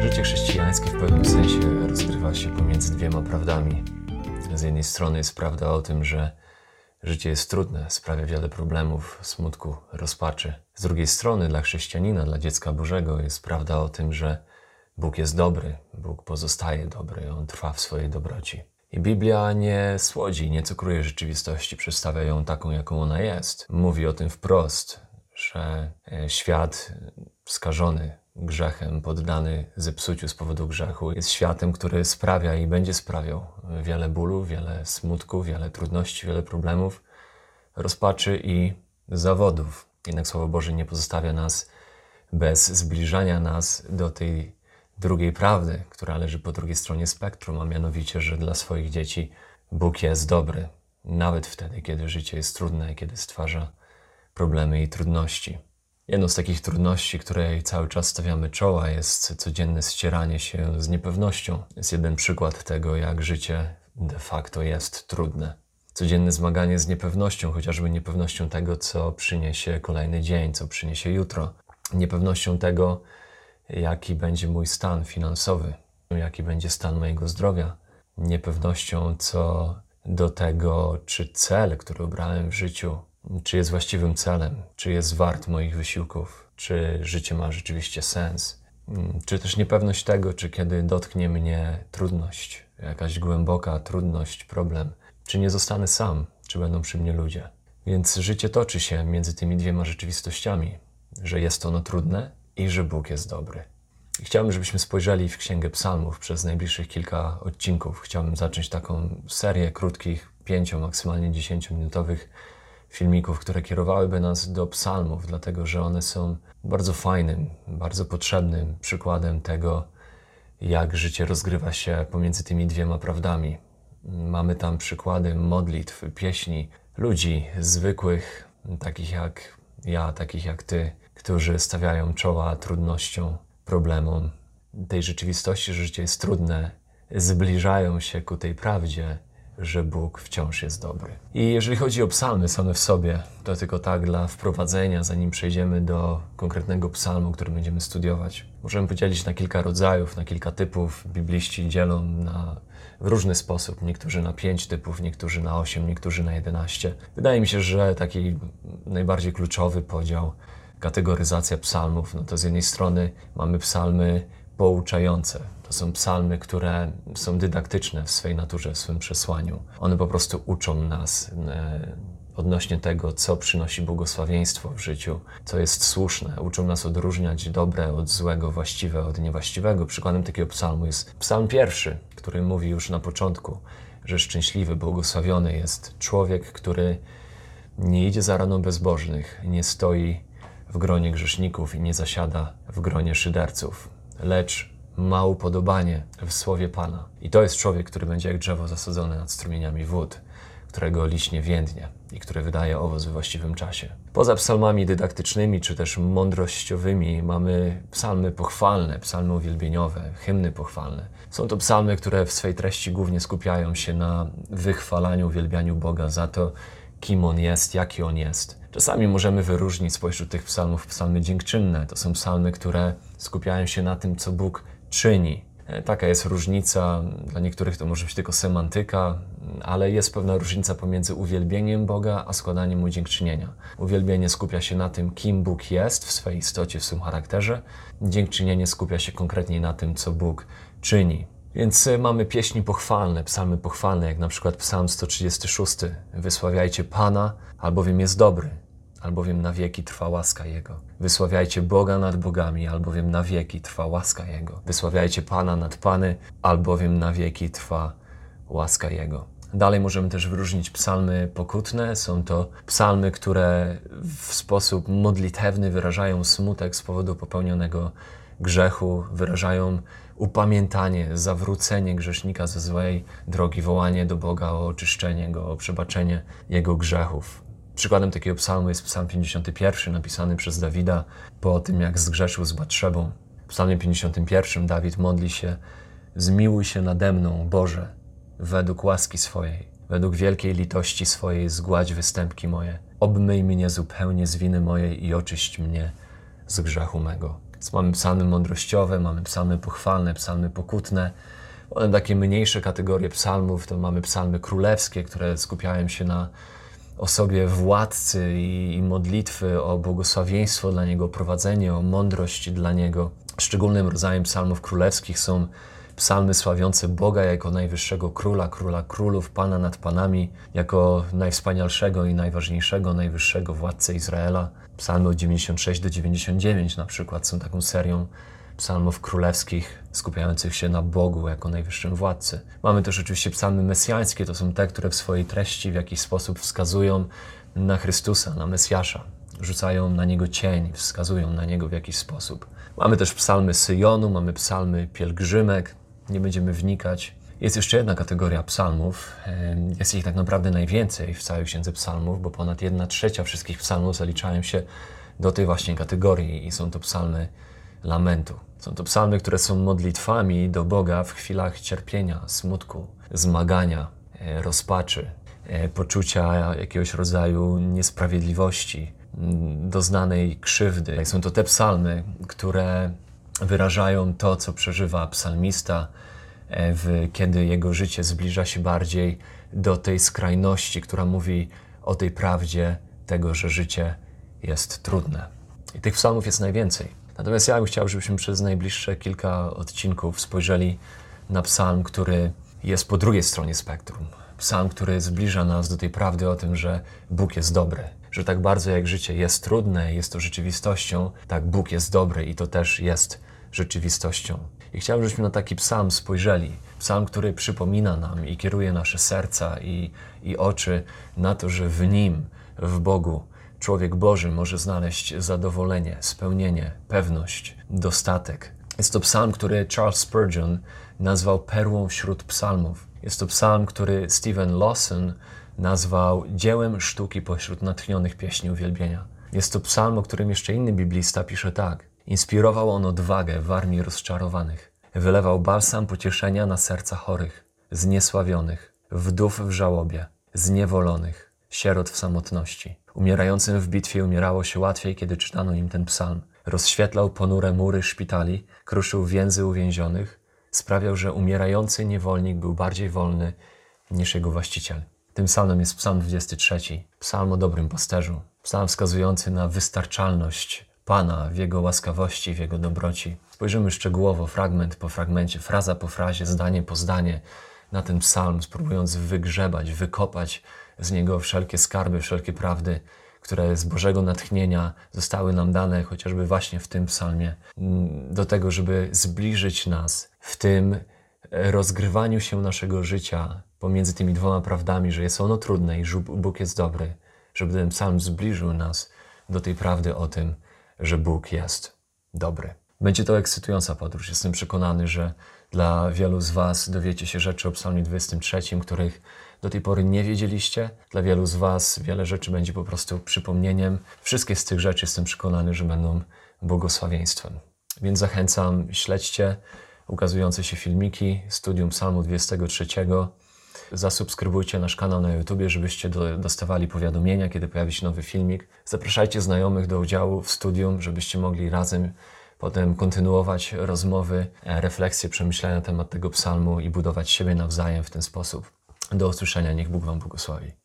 Życie chrześcijańskie w pewnym sensie rozgrywa się pomiędzy dwiema prawdami. Z jednej strony jest prawda o tym, że życie jest trudne, sprawia wiele problemów, smutku, rozpaczy. Z drugiej strony dla chrześcijanina, dla dziecka Bożego jest prawda o tym, że Bóg jest dobry, Bóg pozostaje dobry, On trwa w swojej dobroci. I Biblia nie słodzi, nie cukruje rzeczywistości, przedstawia ją taką, jaką ona jest. Mówi o tym wprost, że e, świat skażony grzechem, poddany zepsuciu z powodu grzechu, jest światem, który sprawia i będzie sprawiał wiele bólu, wiele smutku, wiele trudności, wiele problemów, rozpaczy i zawodów. Jednak Słowo Boże nie pozostawia nas bez zbliżania nas do tej drugiej prawdy, która leży po drugiej stronie spektrum, a mianowicie, że dla swoich dzieci Bóg jest dobry, nawet wtedy, kiedy życie jest trudne i kiedy stwarza problemy i trudności. Jedną z takich trudności, której cały czas stawiamy czoła, jest codzienne ścieranie się z niepewnością. Jest jeden przykład tego, jak życie de facto jest trudne. Codzienne zmaganie z niepewnością, chociażby niepewnością tego, co przyniesie kolejny dzień, co przyniesie jutro, niepewnością tego, jaki będzie mój stan finansowy, jaki będzie stan mojego zdrowia, niepewnością co do tego, czy cel, który obrałem w życiu, czy jest właściwym celem, czy jest wart moich wysiłków, czy życie ma rzeczywiście sens, czy też niepewność tego, czy kiedy dotknie mnie trudność, jakaś głęboka trudność, problem, czy nie zostanę sam, czy będą przy mnie ludzie. Więc życie toczy się między tymi dwiema rzeczywistościami, że jest ono trudne i że Bóg jest dobry. I chciałbym, żebyśmy spojrzeli w Księgę Psalmów przez najbliższych kilka odcinków. Chciałbym zacząć taką serię krótkich, pięcio, maksymalnie dziesięciominutowych filmików, które kierowałyby nas do psalmów, dlatego że one są bardzo fajnym, bardzo potrzebnym przykładem tego, jak życie rozgrywa się pomiędzy tymi dwiema prawdami. Mamy tam przykłady modlitw, pieśni, ludzi zwykłych, takich jak ja, takich jak ty, którzy stawiają czoła trudnościom, problemom tej rzeczywistości, że życie jest trudne, zbliżają się ku tej prawdzie, że Bóg wciąż jest dobry. I jeżeli chodzi o psalmy same w sobie, to tylko tak dla wprowadzenia, zanim przejdziemy do konkretnego psalmu, który będziemy studiować. Możemy podzielić na kilka rodzajów, na kilka typów. Bibliści dzielą na w różny sposób. Niektórzy na pięć typów, niektórzy na osiem, niektórzy na jedenaście. Wydaje mi się, że taki najbardziej kluczowy podział, kategoryzacja psalmów, no to z jednej strony mamy psalmy pouczające. To są psalmy, które są dydaktyczne w swej naturze, w swym przesłaniu. One po prostu uczą nas e, odnośnie tego, co przynosi błogosławieństwo w życiu, co jest słuszne. Uczą nas odróżniać dobre od złego, właściwe od niewłaściwego. Przykładem takiego psalmu jest psalm pierwszy, który mówi już na początku, że szczęśliwy, błogosławiony jest człowiek, który nie idzie za raną bezbożnych, nie stoi w gronie grzeszników i nie zasiada w gronie szyderców, lecz ma upodobanie w słowie Pana. I to jest człowiek, który będzie jak drzewo zasadzone nad strumieniami wód, którego liśnie więdnie i które wydaje owoc we właściwym czasie. Poza psalmami dydaktycznymi czy też mądrościowymi mamy psalmy pochwalne, psalmy uwielbieniowe, hymny pochwalne. Są to psalmy, które w swej treści głównie skupiają się na wychwalaniu, uwielbianiu Boga za to, kim On jest, jaki On jest. Czasami możemy wyróżnić spośród tych psalmów psalmy dziękczynne. To są psalmy, które skupiają się na tym, co Bóg czyni. E, taka jest różnica. Dla niektórych to może być tylko semantyka, ale jest pewna różnica pomiędzy uwielbieniem Boga a składaniem mu dziękczynienia. Uwielbienie skupia się na tym, kim Bóg jest w swojej istocie, w swym charakterze. Dziękczynienie skupia się konkretnie na tym, co Bóg czyni. Więc e, mamy pieśni pochwalne, psalmy pochwalne, jak na przykład psalm 136. Wysławiajcie Pana, albowiem jest dobry, albowiem na wieki trwa łaska Jego. Wysławiajcie Boga nad bogami, albowiem na wieki trwa łaska Jego. Wysławiajcie Pana nad Pany, albowiem na wieki trwa łaska Jego. Dalej możemy też wyróżnić psalmy pokutne. Są to psalmy, które w sposób modlitewny wyrażają smutek z powodu popełnionego grzechu, wyrażają upamiętanie, zawrócenie grzesznika ze złej drogi, wołanie do Boga o oczyszczenie go, o przebaczenie jego grzechów. Przykładem takiego psalmu jest psalm 51, napisany przez Dawida po tym, jak zgrzeszył z Batrzebą. W psalmie 51 Dawid modli się Zmiłuj się nade mną, Boże, według łaski swojej. Według wielkiej litości swojej zgładź występki moje. Obmyj mnie zupełnie z winy mojej i oczyść mnie z grzechu mego. Mamy psalmy mądrościowe, mamy psalmy pochwalne, psalmy pokutne. Takie mniejsze kategorie psalmów to mamy psalmy królewskie, które skupiają się na osobie władcy i, i modlitwy o błogosławieństwo dla niego, prowadzenie, o mądrość dla niego. Szczególnym rodzajem psalmów królewskich są psalmy sławiące Boga jako najwyższego króla, króla królów, pana nad panami, jako najwspanialszego i najważniejszego, najwyższego władcę Izraela. Psalmy od 96 do 99 na przykład są taką serią psalmów królewskich skupiających się na Bogu jako najwyższym władcy. Mamy też oczywiście psalmy mesjańskie, to są te, które w swojej treści w jakiś sposób wskazują na Chrystusa, na Mesjasza, rzucają na Niego cień, wskazują na Niego w jakiś sposób. Mamy też psalmy Syjonu, mamy psalmy pielgrzymek, nie będziemy wnikać. Jest jeszcze jedna kategoria psalmów. Jest ich tak naprawdę najwięcej w całej księdze psalmów, bo ponad jedna trzecia wszystkich psalmów zaliczają się do tej właśnie kategorii i są to psalmy lamentu. Są to psalmy, które są modlitwami do Boga w chwilach cierpienia, smutku, zmagania, e, rozpaczy, e, poczucia jakiegoś rodzaju niesprawiedliwości, doznanej krzywdy. Są to te psalmy, które wyrażają to, co przeżywa psalmista, e, w, kiedy jego życie zbliża się bardziej do tej skrajności, która mówi o tej prawdzie tego, że życie jest trudne. I tych psalmów jest najwięcej. Natomiast ja bym chciał, żebyśmy przez najbliższe kilka odcinków spojrzeli na psalm, który jest po drugiej stronie spektrum. Psalm, który zbliża nas do tej prawdy o tym, że Bóg jest dobry, że tak bardzo jak życie jest trudne, jest to rzeczywistością, tak Bóg jest dobry i to też jest rzeczywistością. I chciałbym, żebyśmy na taki psalm spojrzeli. Psalm, który przypomina nam i kieruje nasze serca i, i oczy na to, że w Nim, w Bogu, człowiek Boży może znaleźć zadowolenie, spełnienie, pewność, dostatek. Jest to psalm, który Charles Spurgeon nazwał perłą wśród psalmów. Jest to psalm, który Stephen Lawson nazwał dziełem sztuki pośród natchnionych pieśni uwielbienia. Jest to psalm, o którym jeszcze inny biblista pisze tak. Inspirował on odwagę w armii rozczarowanych. Wylewał balsam pocieszenia na serca chorych, zniesławionych, wdów w żałobie, zniewolonych, sierot w samotności. Umierającym w bitwie umierało się łatwiej, kiedy czytano im ten psalm. Rozświetlał ponure mury szpitali, kruszył więzy uwięzionych, sprawiał, że umierający niewolnik był bardziej wolny niż jego właściciel. Tym psalmem jest psalm 23, psalm o dobrym pasterzu, psalm wskazujący na wystarczalność Pana w Jego łaskawości, w Jego dobroci. Spojrzymy szczegółowo, fragment po fragmencie, fraza po frazie, zdanie po zdanie na ten psalm, spróbując wygrzebać, wykopać z niego wszelkie skarby, wszelkie prawdy, które z Bożego natchnienia zostały nam dane, chociażby właśnie w tym psalmie, mm, do tego, żeby zbliżyć nas w tym rozgrywaniu się naszego życia pomiędzy tymi dwoma prawdami, że jest ono trudne i że Bóg jest dobry, żeby ten psalm zbliżył nas do tej prawdy o tym, że Bóg jest dobry. Będzie to ekscytująca podróż. Jestem przekonany, że dla wielu z Was dowiecie się rzeczy o Psalmie 23, których do tej pory nie wiedzieliście. Dla wielu z Was wiele rzeczy będzie po prostu przypomnieniem. Wszystkie z tych rzeczy jestem przekonany, że będą błogosławieństwem. Więc zachęcam, śledźcie ukazujące się filmiki, studium Psalmu 23. Zasubskrybujcie nasz kanał na YouTube, żebyście dostawali powiadomienia, kiedy pojawi się nowy filmik. Zapraszajcie znajomych do udziału w studium, żebyście mogli razem potem kontynuować rozmowy, e, refleksje, przemyślenia na temat tego psalmu i budować siebie nawzajem w ten sposób. Do usłyszenia, niech Bóg Wam błogosławi.